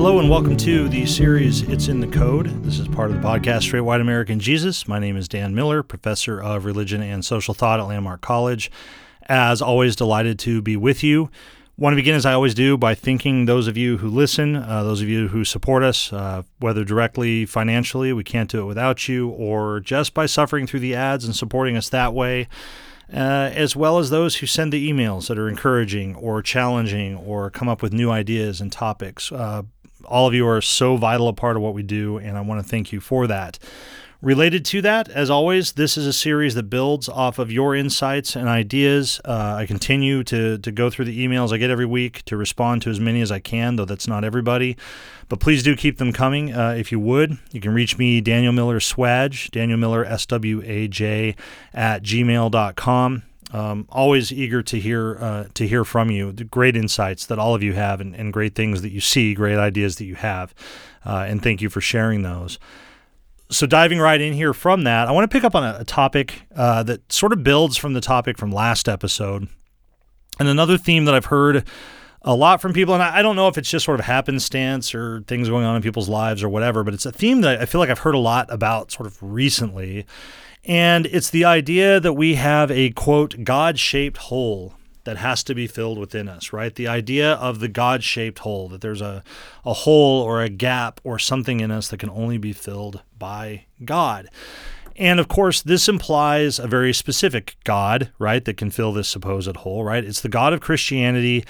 Hello and welcome to the series It's in the Code. This is part of the podcast Straight White American Jesus. My name is Dan Miller, professor of religion and social thought at Landmark College. As always, delighted to be with you. Want to begin as I always do by thanking those of you who listen, uh, those of you who support us, uh, whether directly financially, we can't do it without you, or just by suffering through the ads and supporting us that way. Uh, as well as those who send the emails that are encouraging or challenging or come up with new ideas and topics. Uh, all of you are so vital a part of what we do, and I want to thank you for that. Related to that, as always, this is a series that builds off of your insights and ideas. Uh, I continue to, to go through the emails I get every week to respond to as many as I can, though that's not everybody. But please do keep them coming uh, if you would. You can reach me, Daniel Miller Swaj, Daniel Miller, S W A J, at gmail.com. Um, always eager to hear uh, to hear from you. The great insights that all of you have, and, and, great things that you see, great ideas that you have, uh, and thank you for sharing those. So diving right in here from that, I want to pick up on a, a topic uh, that sort of builds from the topic from last episode, and another theme that I've heard a lot from people, and I, I don't know if it's just sort of happenstance or things going on in people's lives or whatever, but it's a theme that I feel like I've heard a lot about sort of recently and it's the idea that we have a quote, God shaped hole that has to be filled within us, right? The idea of the God shaped hole, that there's a, a hole or a gap or something in us that can only be filled by God. And of course, this implies a very specific God, right, that can fill this supposed hole, right? It's the God of Christianity.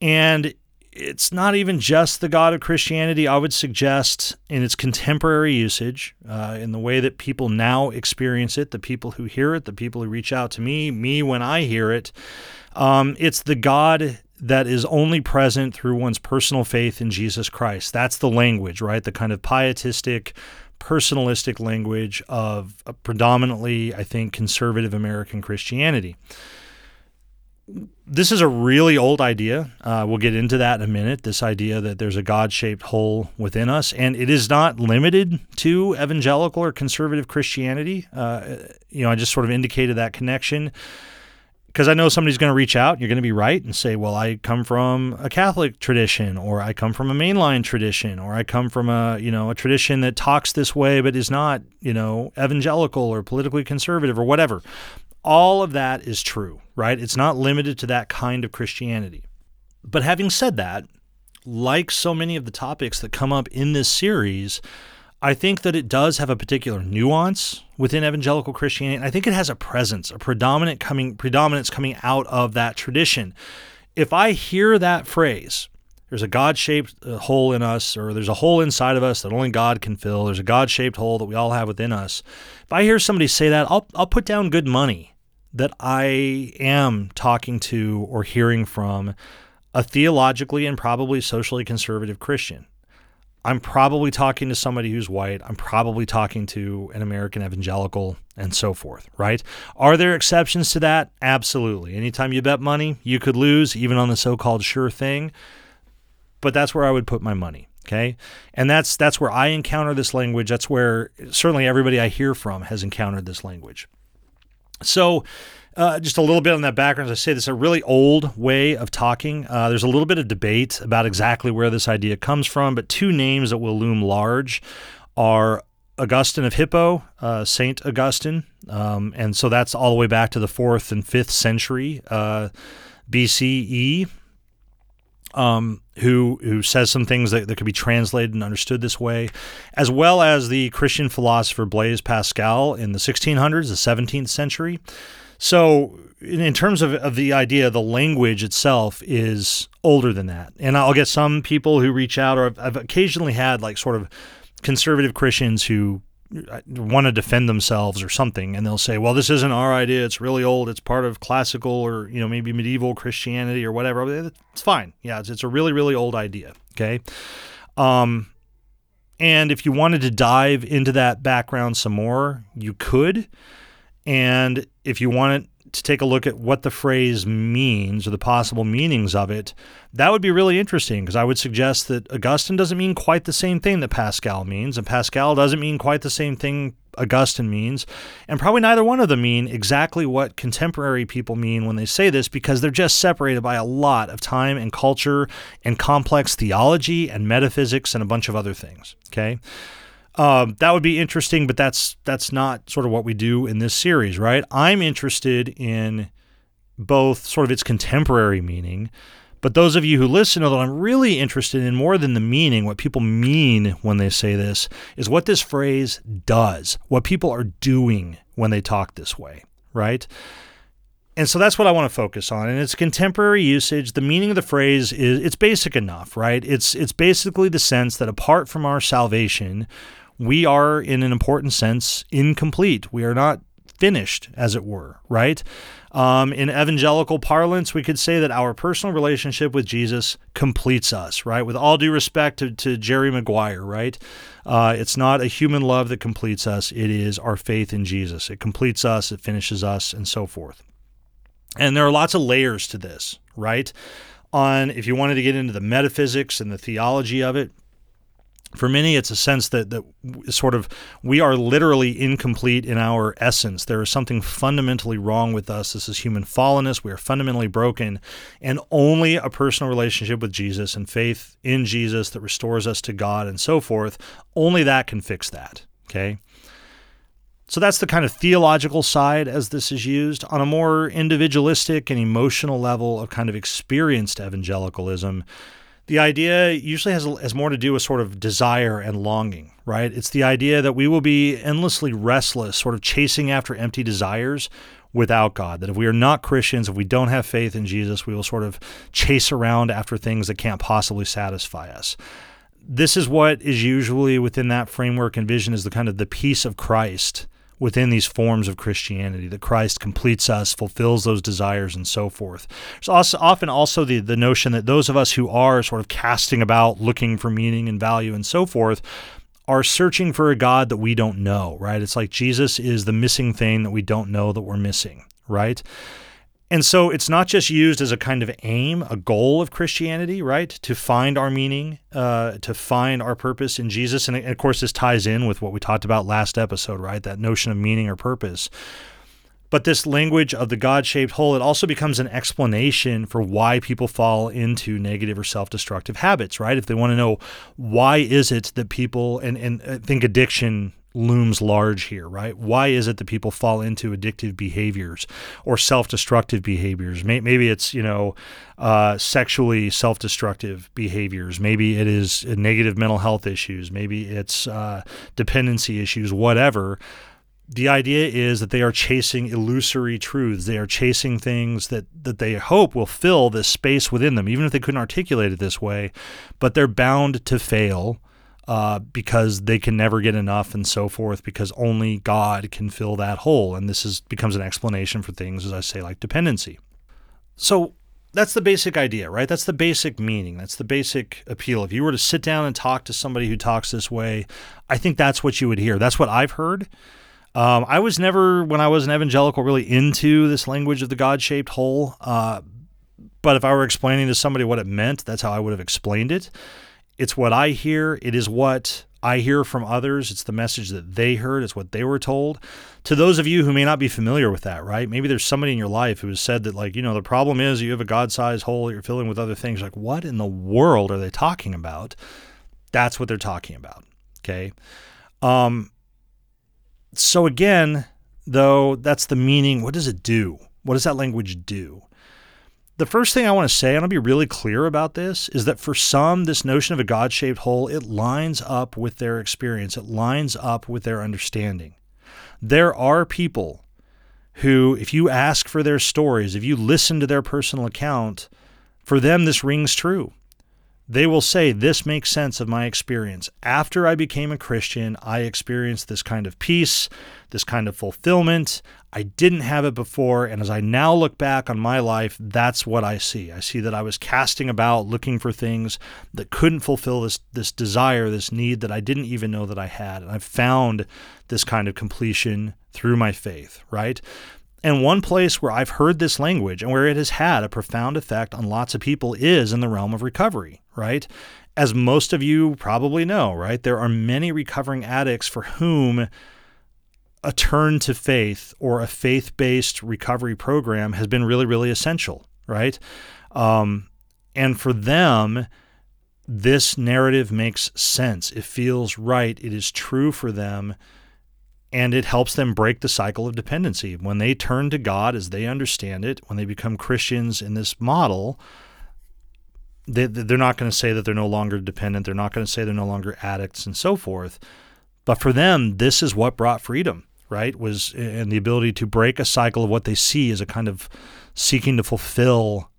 And it's not even just the God of Christianity. I would suggest, in its contemporary usage, uh, in the way that people now experience it, the people who hear it, the people who reach out to me, me when I hear it, um, it's the God that is only present through one's personal faith in Jesus Christ. That's the language, right? The kind of pietistic, personalistic language of predominantly, I think, conservative American Christianity this is a really old idea. Uh, we'll get into that in a minute. This idea that there's a God shaped hole within us, and it is not limited to evangelical or conservative Christianity. Uh, you know, I just sort of indicated that connection because I know somebody's going to reach out. You're going to be right and say, "Well, I come from a Catholic tradition, or I come from a mainline tradition, or I come from a you know a tradition that talks this way but is not you know evangelical or politically conservative or whatever." All of that is true, right? It's not limited to that kind of Christianity. But having said that, like so many of the topics that come up in this series, I think that it does have a particular nuance within evangelical Christianity. I think it has a presence, a predominant coming predominance coming out of that tradition. If I hear that phrase, there's a God-shaped uh, hole in us or there's a hole inside of us that only God can fill. There's a God-shaped hole that we all have within us. If I hear somebody say that, I'll I'll put down good money that I am talking to or hearing from a theologically and probably socially conservative Christian. I'm probably talking to somebody who's white. I'm probably talking to an American evangelical and so forth, right? Are there exceptions to that? Absolutely. Anytime you bet money, you could lose, even on the so called sure thing. But that's where I would put my money. Okay. And that's that's where I encounter this language. That's where certainly everybody I hear from has encountered this language. So, uh, just a little bit on that background. As I say, this is a really old way of talking. Uh, there's a little bit of debate about exactly where this idea comes from, but two names that will loom large are Augustine of Hippo, uh, Saint Augustine, um, and so that's all the way back to the fourth and fifth century uh, BCE. Um, who who says some things that, that could be translated and understood this way, as well as the Christian philosopher Blaise Pascal in the 1600s, the 17th century. So, in, in terms of, of the idea, the language itself is older than that. And I'll get some people who reach out, or I've, I've occasionally had like sort of conservative Christians who want to defend themselves or something and they'll say well this isn't our idea. It's really old. It's part of classical or you know maybe medieval christianity or whatever. It's fine. Yeah it's, it's a really really old idea okay? Um And if you wanted to dive into that background some more, you could. And if you wanted to take a look at what the phrase means or the possible meanings of it, that would be really interesting because I would suggest that Augustine doesn't mean quite the same thing that Pascal means, and Pascal doesn't mean quite the same thing Augustine means, and probably neither one of them mean exactly what contemporary people mean when they say this because they're just separated by a lot of time and culture and complex theology and metaphysics and a bunch of other things. Okay. Um, that would be interesting, but that's that's not sort of what we do in this series, right? I'm interested in both sort of its contemporary meaning, but those of you who listen know that I'm really interested in more than the meaning, what people mean when they say this, is what this phrase does, what people are doing when they talk this way, right? And so that's what I want to focus on. And it's contemporary usage. The meaning of the phrase is it's basic enough, right? It's it's basically the sense that apart from our salvation, we are, in an important sense, incomplete. We are not finished, as it were, right? Um, in evangelical parlance, we could say that our personal relationship with Jesus completes us, right? With all due respect to, to Jerry Maguire, right? Uh, it's not a human love that completes us, it is our faith in Jesus. It completes us, it finishes us, and so forth. And there are lots of layers to this, right? On if you wanted to get into the metaphysics and the theology of it, for many, it's a sense that, that sort of we are literally incomplete in our essence. There is something fundamentally wrong with us. This is human fallenness. We are fundamentally broken. And only a personal relationship with Jesus and faith in Jesus that restores us to God and so forth, only that can fix that. Okay. So that's the kind of theological side as this is used. On a more individualistic and emotional level of kind of experienced evangelicalism, the idea usually has, has more to do with sort of desire and longing, right? It's the idea that we will be endlessly restless, sort of chasing after empty desires without God. That if we are not Christians, if we don't have faith in Jesus, we will sort of chase around after things that can't possibly satisfy us. This is what is usually within that framework and vision is the kind of the peace of Christ within these forms of Christianity, that Christ completes us, fulfills those desires, and so forth. There's also often also the, the notion that those of us who are sort of casting about, looking for meaning and value and so forth, are searching for a God that we don't know, right? It's like Jesus is the missing thing that we don't know that we're missing, right? And so it's not just used as a kind of aim, a goal of Christianity, right? To find our meaning, uh, to find our purpose in Jesus. And of course, this ties in with what we talked about last episode, right? That notion of meaning or purpose. But this language of the God shaped hole, it also becomes an explanation for why people fall into negative or self destructive habits, right? If they want to know why is it that people, and, and I think addiction looms large here, right? Why is it that people fall into addictive behaviors or self-destructive behaviors? Maybe it's you know uh, sexually self-destructive behaviors. Maybe it is negative mental health issues. Maybe it's uh, dependency issues. Whatever. The idea is that they are chasing illusory truths. They are chasing things that, that they hope will fill this space within them, even if they couldn't articulate it this way. But they're bound to fail uh, because they can never get enough and so forth because only God can fill that hole. And this is becomes an explanation for things, as I say, like dependency. So that's the basic idea, right? That's the basic meaning. That's the basic appeal. If you were to sit down and talk to somebody who talks this way, I think that's what you would hear. That's what I've heard. Um, I was never, when I was an evangelical, really into this language of the God shaped hole. Uh, but if I were explaining to somebody what it meant, that's how I would have explained it. It's what I hear. It is what I hear from others. It's the message that they heard. It's what they were told. To those of you who may not be familiar with that, right? Maybe there's somebody in your life who has said that, like, you know, the problem is you have a God sized hole you're filling with other things. Like, what in the world are they talking about? That's what they're talking about. Okay. Um, so, again, though, that's the meaning. What does it do? What does that language do? The first thing I want to say, and I'll be really clear about this, is that for some, this notion of a God shaped hole, it lines up with their experience, it lines up with their understanding. There are people who, if you ask for their stories, if you listen to their personal account, for them, this rings true. They will say, This makes sense of my experience. After I became a Christian, I experienced this kind of peace, this kind of fulfillment. I didn't have it before. And as I now look back on my life, that's what I see. I see that I was casting about looking for things that couldn't fulfill this, this desire, this need that I didn't even know that I had. And I found this kind of completion through my faith, right? And one place where I've heard this language and where it has had a profound effect on lots of people is in the realm of recovery, right? As most of you probably know, right? There are many recovering addicts for whom a turn to faith or a faith based recovery program has been really, really essential, right? Um, and for them, this narrative makes sense. It feels right. It is true for them. And it helps them break the cycle of dependency. When they turn to God as they understand it, when they become Christians in this model, they, they're not going to say that they're no longer dependent. They're not going to say they're no longer addicts and so forth. But for them, this is what brought freedom right? Was and the ability to break a cycle of what they see as a kind of seeking to fulfill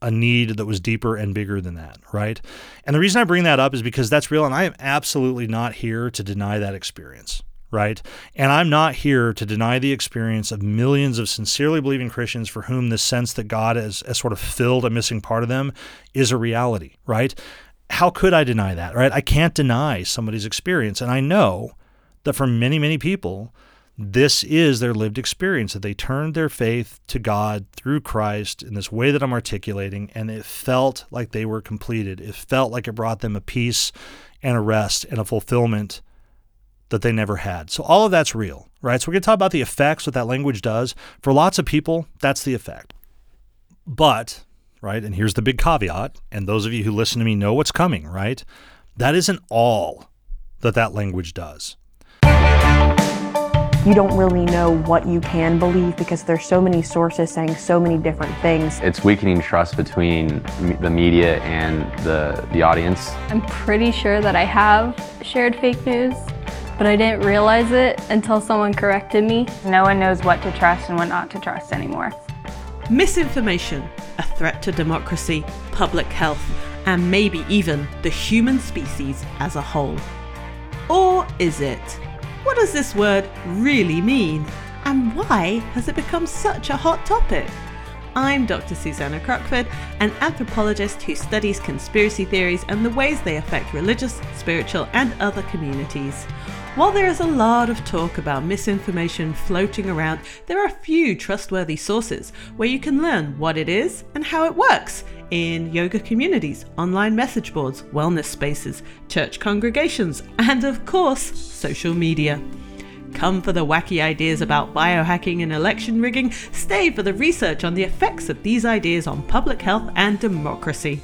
a need that was deeper and bigger than that, right? And the reason I bring that up is because that's real, and I am absolutely not here to deny that experience, right? And I'm not here to deny the experience of millions of sincerely believing Christians for whom the sense that God has, has sort of filled a missing part of them is a reality, right? How could I deny that, right? I can't deny somebody's experience. And I know that for many, many people, this is their lived experience that they turned their faith to God through Christ in this way that I'm articulating, and it felt like they were completed. It felt like it brought them a peace and a rest and a fulfillment that they never had. So all of that's real, right? So we're going to talk about the effects, what that language does. For lots of people, that's the effect. But, right, and here's the big caveat, and those of you who listen to me know what's coming, right? That isn't all that that language does you don't really know what you can believe because there's so many sources saying so many different things. It's weakening trust between the media and the, the audience. I'm pretty sure that I have shared fake news, but I didn't realize it until someone corrected me. No one knows what to trust and what not to trust anymore. Misinformation, a threat to democracy, public health, and maybe even the human species as a whole. Or is it? What does this word really mean? And why has it become such a hot topic? I'm Dr. Susannah Crockford, an anthropologist who studies conspiracy theories and the ways they affect religious, spiritual, and other communities. While there is a lot of talk about misinformation floating around, there are a few trustworthy sources where you can learn what it is and how it works in yoga communities, online message boards, wellness spaces, church congregations, and of course, social media. Come for the wacky ideas about biohacking and election rigging, stay for the research on the effects of these ideas on public health and democracy.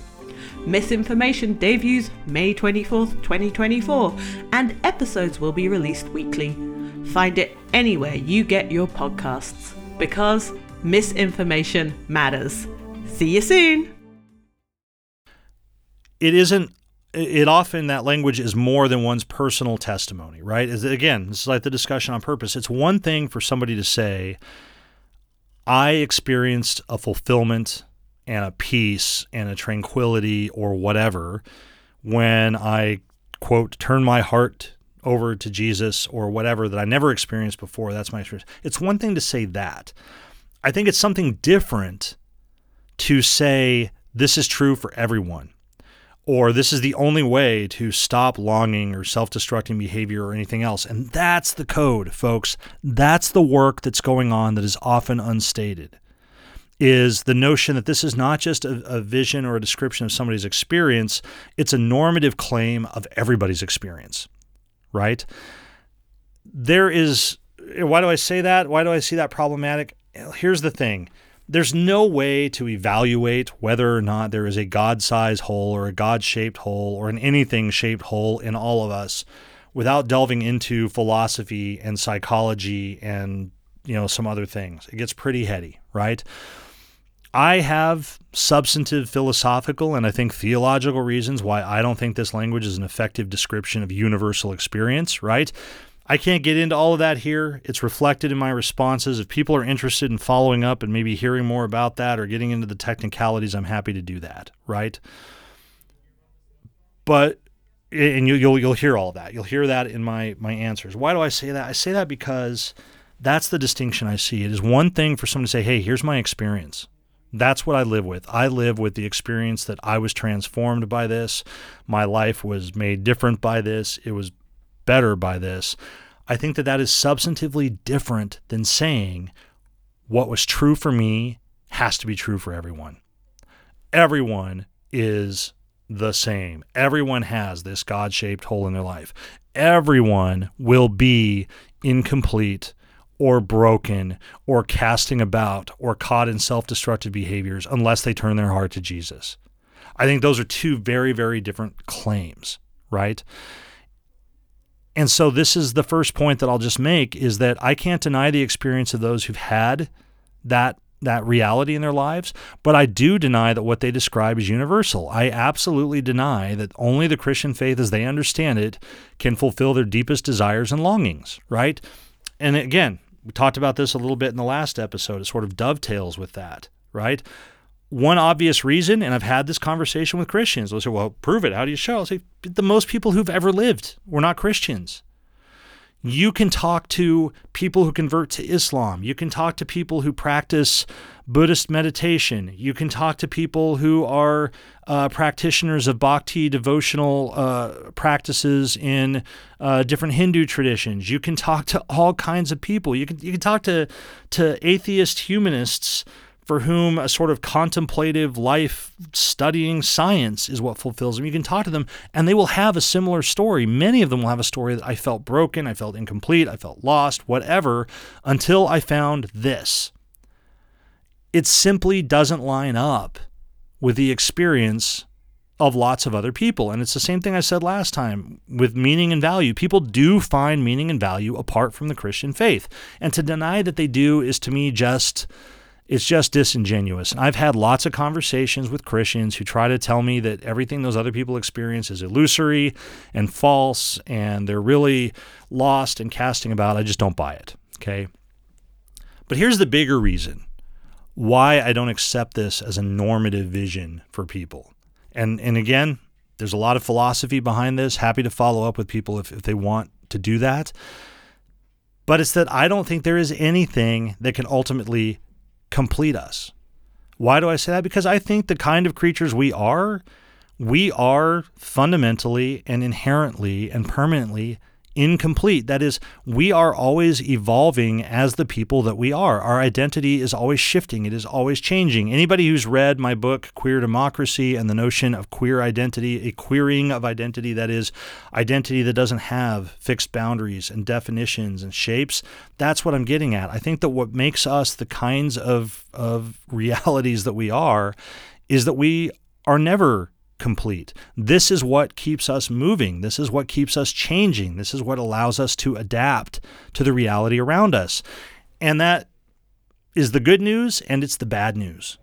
Misinformation debuts May 24th, 2024, and episodes will be released weekly. Find it anywhere you get your podcasts, because misinformation matters. See you soon! it isn't it often that language is more than one's personal testimony, right? Again, this is like the discussion on purpose. It's one thing for somebody to say, I experienced a fulfillment and a peace and a tranquility or whatever when I quote turn my heart over to Jesus or whatever that I never experienced before. That's my experience. It's one thing to say that. I think it's something different to say this is true for everyone or this is the only way to stop longing or self destructing behavior or anything else. And that's the code, folks. That's the work that's going on that is often unstated. Is the notion that this is not just a, a vision or a description of somebody's experience, it's a normative claim of everybody's experience, right? There is, why do I say that? Why do I see that problematic? Here's the thing there's no way to evaluate whether or not there is a God sized hole or a God shaped hole or an anything shaped hole in all of us without delving into philosophy and psychology and you know some other things. It gets pretty heady, right? I have substantive philosophical and I think theological reasons why I don't think this language is an effective description of universal experience, right? I can't get into all of that here. It's reflected in my responses. If people are interested in following up and maybe hearing more about that or getting into the technicalities, I'm happy to do that, right? but and you, you'll you'll hear all that. You'll hear that in my my answers. Why do I say that? I say that because that's the distinction I see. It is one thing for someone to say, "Hey, here's my experience." That's what I live with. I live with the experience that I was transformed by this. My life was made different by this. It was better by this. I think that that is substantively different than saying what was true for me has to be true for everyone. Everyone is the same. Everyone has this God shaped hole in their life. Everyone will be incomplete or broken or casting about or caught in self destructive behaviors unless they turn their heart to Jesus. I think those are two very, very different claims, right? And so this is the first point that I'll just make is that I can't deny the experience of those who've had that that reality in their lives, but I do deny that what they describe is universal. I absolutely deny that only the Christian faith as they understand it can fulfill their deepest desires and longings, right? And again, we talked about this a little bit in the last episode. It sort of dovetails with that, right? One obvious reason, and I've had this conversation with Christians, they'll say, well, prove it. How do you show? I'll say, the most people who've ever lived were not Christians. You can talk to people who convert to Islam. You can talk to people who practice Buddhist meditation. You can talk to people who are uh, practitioners of bhakti devotional uh, practices in uh, different Hindu traditions. You can talk to all kinds of people. You can you can talk to to atheist humanists for whom a sort of contemplative life studying science is what fulfills them. You can talk to them and they will have a similar story. Many of them will have a story that I felt broken, I felt incomplete, I felt lost, whatever, until I found this. It simply doesn't line up with the experience of lots of other people. And it's the same thing I said last time with meaning and value. People do find meaning and value apart from the Christian faith. And to deny that they do is to me just it's just disingenuous. And I've had lots of conversations with Christians who try to tell me that everything those other people experience is illusory and false and they're really lost and casting about. I just don't buy it. Okay. But here's the bigger reason why I don't accept this as a normative vision for people. And and again, there's a lot of philosophy behind this. Happy to follow up with people if, if they want to do that. But it's that I don't think there is anything that can ultimately complete us. Why do I say that? Because I think the kind of creatures we are, we are fundamentally and inherently and permanently incomplete. That is, we are always evolving as the people that we are. Our identity is always shifting, it is always changing. Anybody who's read my book, Queer Democracy, and the notion of queer identity, a queering of identity, that is, identity that doesn't have fixed boundaries and definitions and shapes, that's what I'm getting at. I think that what makes us the kinds of, of realities that we are is that we are never complete. This is what keeps us moving. This is what keeps us changing. This is what allows us to adapt to the reality around us. And that is the good news and it's the bad news.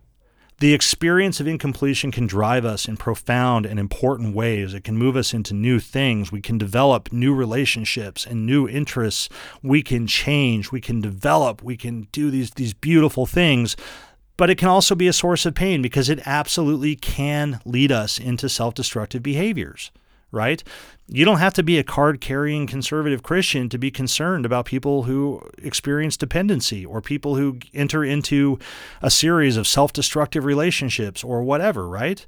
The experience of incompletion can drive us in profound and important ways. It can move us into new things. We can develop new relationships and new interests. We can change. We can develop. We can do these, these beautiful things but it can also be a source of pain because it absolutely can lead us into self destructive behaviors, right? You don't have to be a card carrying conservative Christian to be concerned about people who experience dependency or people who enter into a series of self destructive relationships or whatever, right?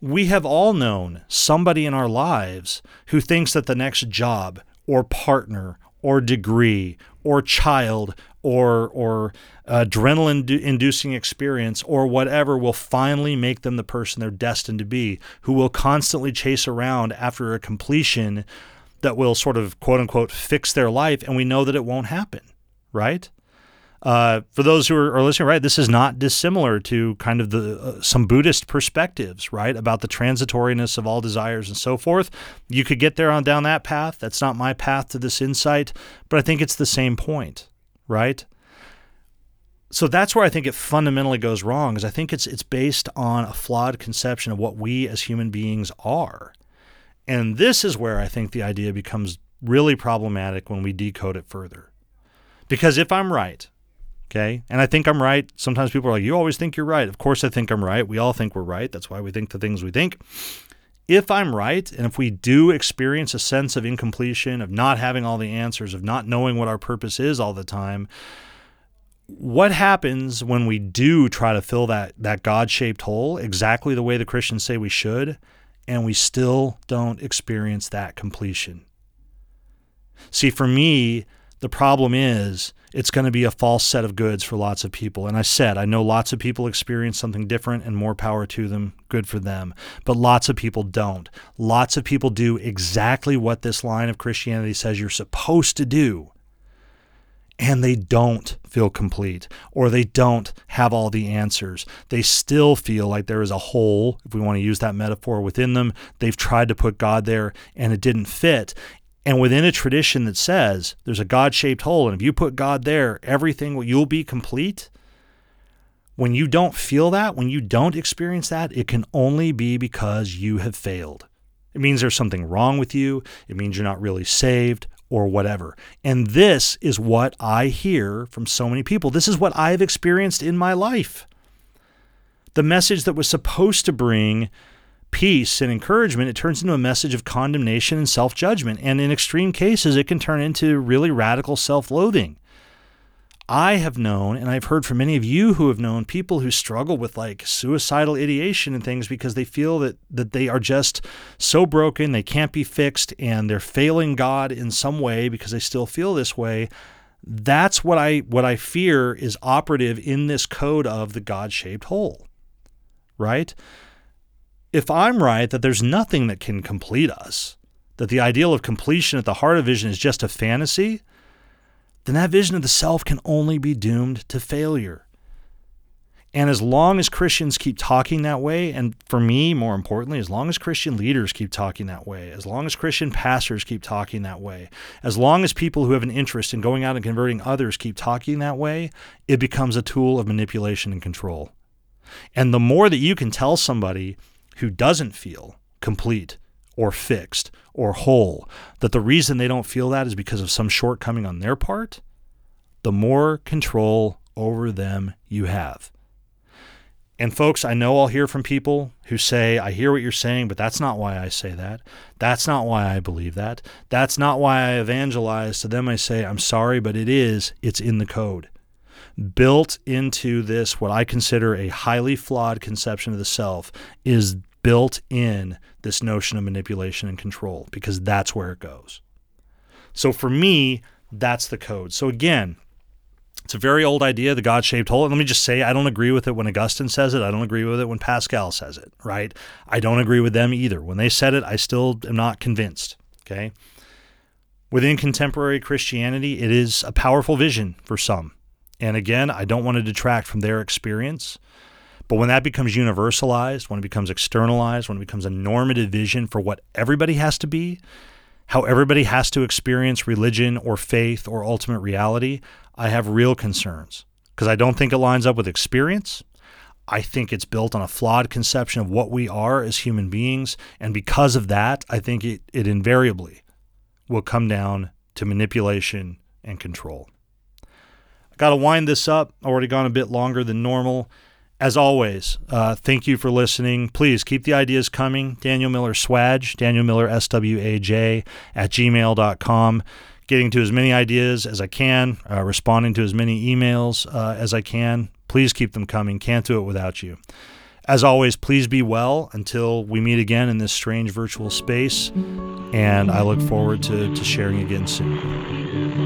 We have all known somebody in our lives who thinks that the next job or partner or degree or child or or adrenaline inducing experience or whatever will finally make them the person they're destined to be who will constantly chase around after a completion that will sort of quote unquote fix their life and we know that it won't happen right uh, for those who are, listening, right, this is not dissimilar to kind of the uh, some Buddhist perspectives, right, about the transitoriness of all desires and so forth. You could get there on down that path. That's not my path to this insight, but I think it's the same point, right? So that's where I think it fundamentally goes wrong. Is I think it's it's based on a flawed conception of what we as human beings are, and this is where I think the idea becomes really problematic when we decode it further. Because if I'm right, Okay. And I think I'm right. Sometimes people are like, you always think you're right. Of course, I think I'm right. We all think we're right. That's why we think the things we think. if I'm right, and if we do experience a sense of incompletion, of not having all the answers, of not knowing what our purpose is all the time, what happens when we do try to fill that that God-shaped hole exactly the way the Christians say we should, and we still don't experience that completion? See, for me, the problem is it's going to be a false set of goods for lots of people. And I said, I know lots of people experience something different and more power to them. Good for them. But lots of people don't. Lots of people do exactly what this line of Christianity says you're supposed to do. And they don't feel complete or they don't have all the answers. They still feel like there is a hole, if we want to use that metaphor, within them. They've tried to put God there and it didn't fit. And within a tradition that says there's a God shaped hole, and if you put God there, everything you'll be complete. When you don't feel that, when you don't experience that, it can only be because you have failed. It means there's something wrong with you. It means you're not really saved or whatever. And this is what I hear from so many people. This is what I've experienced in my life. The message that was supposed to bring peace and encouragement, it turns into a message of condemnation and self judgment. And in extreme cases, it can turn into really radical self loathing. I have known, and I've heard from many of you who have known people who struggle with like suicidal ideation and things because they feel that, that they are just so broken, they can't be fixed, and they're failing God in some way because they still feel this way. That's what I what I fear is operative in this code of the God-shaped hole. Right? If I'm right that there's nothing that can complete us, that the ideal of completion at the heart of vision is just a fantasy, then that vision of the self can only be doomed to failure. And as long as Christians keep talking that way, and for me, more importantly, as long as Christian leaders keep talking that way, as long as Christian pastors keep talking that way, as long as people who have an interest in going out and converting others keep talking that way, it becomes a tool of manipulation and control. And the more that you can tell somebody who doesn't feel complete or fixed or whole, that the reason they don't feel that is because of some shortcoming on their part, the more control over them you have. And folks, I know I'll hear from people who say, I hear what you're saying, but that's not why I say that. That's not why I believe that. That's not why I evangelize. To them, I say, I'm sorry, but it is. It's in the code. Built into this, what I consider a highly flawed conception of the self, is built in this notion of manipulation and control because that's where it goes. So for me, that's the code. So again, it's a very old idea, the God shaped hole. And let me just say, I don't agree with it when Augustine says it. I don't agree with it when Pascal says it, right? I don't agree with them either. When they said it, I still am not convinced, okay? Within contemporary Christianity, it is a powerful vision for some. And again, I don't want to detract from their experience. But when that becomes universalized, when it becomes externalized, when it becomes a normative vision for what everybody has to be, how everybody has to experience religion or faith or ultimate reality, I have real concerns because I don't think it lines up with experience. I think it's built on a flawed conception of what we are as human beings. And because of that, I think it, it invariably will come down to manipulation and control. Got to wind this up. Already gone a bit longer than normal. As always, uh, thank you for listening. Please keep the ideas coming. Daniel Miller Swaj, Daniel Miller S W A J, at gmail.com. Getting to as many ideas as I can, uh, responding to as many emails uh, as I can. Please keep them coming. Can't do it without you. As always, please be well until we meet again in this strange virtual space. And I look forward to, to sharing again soon.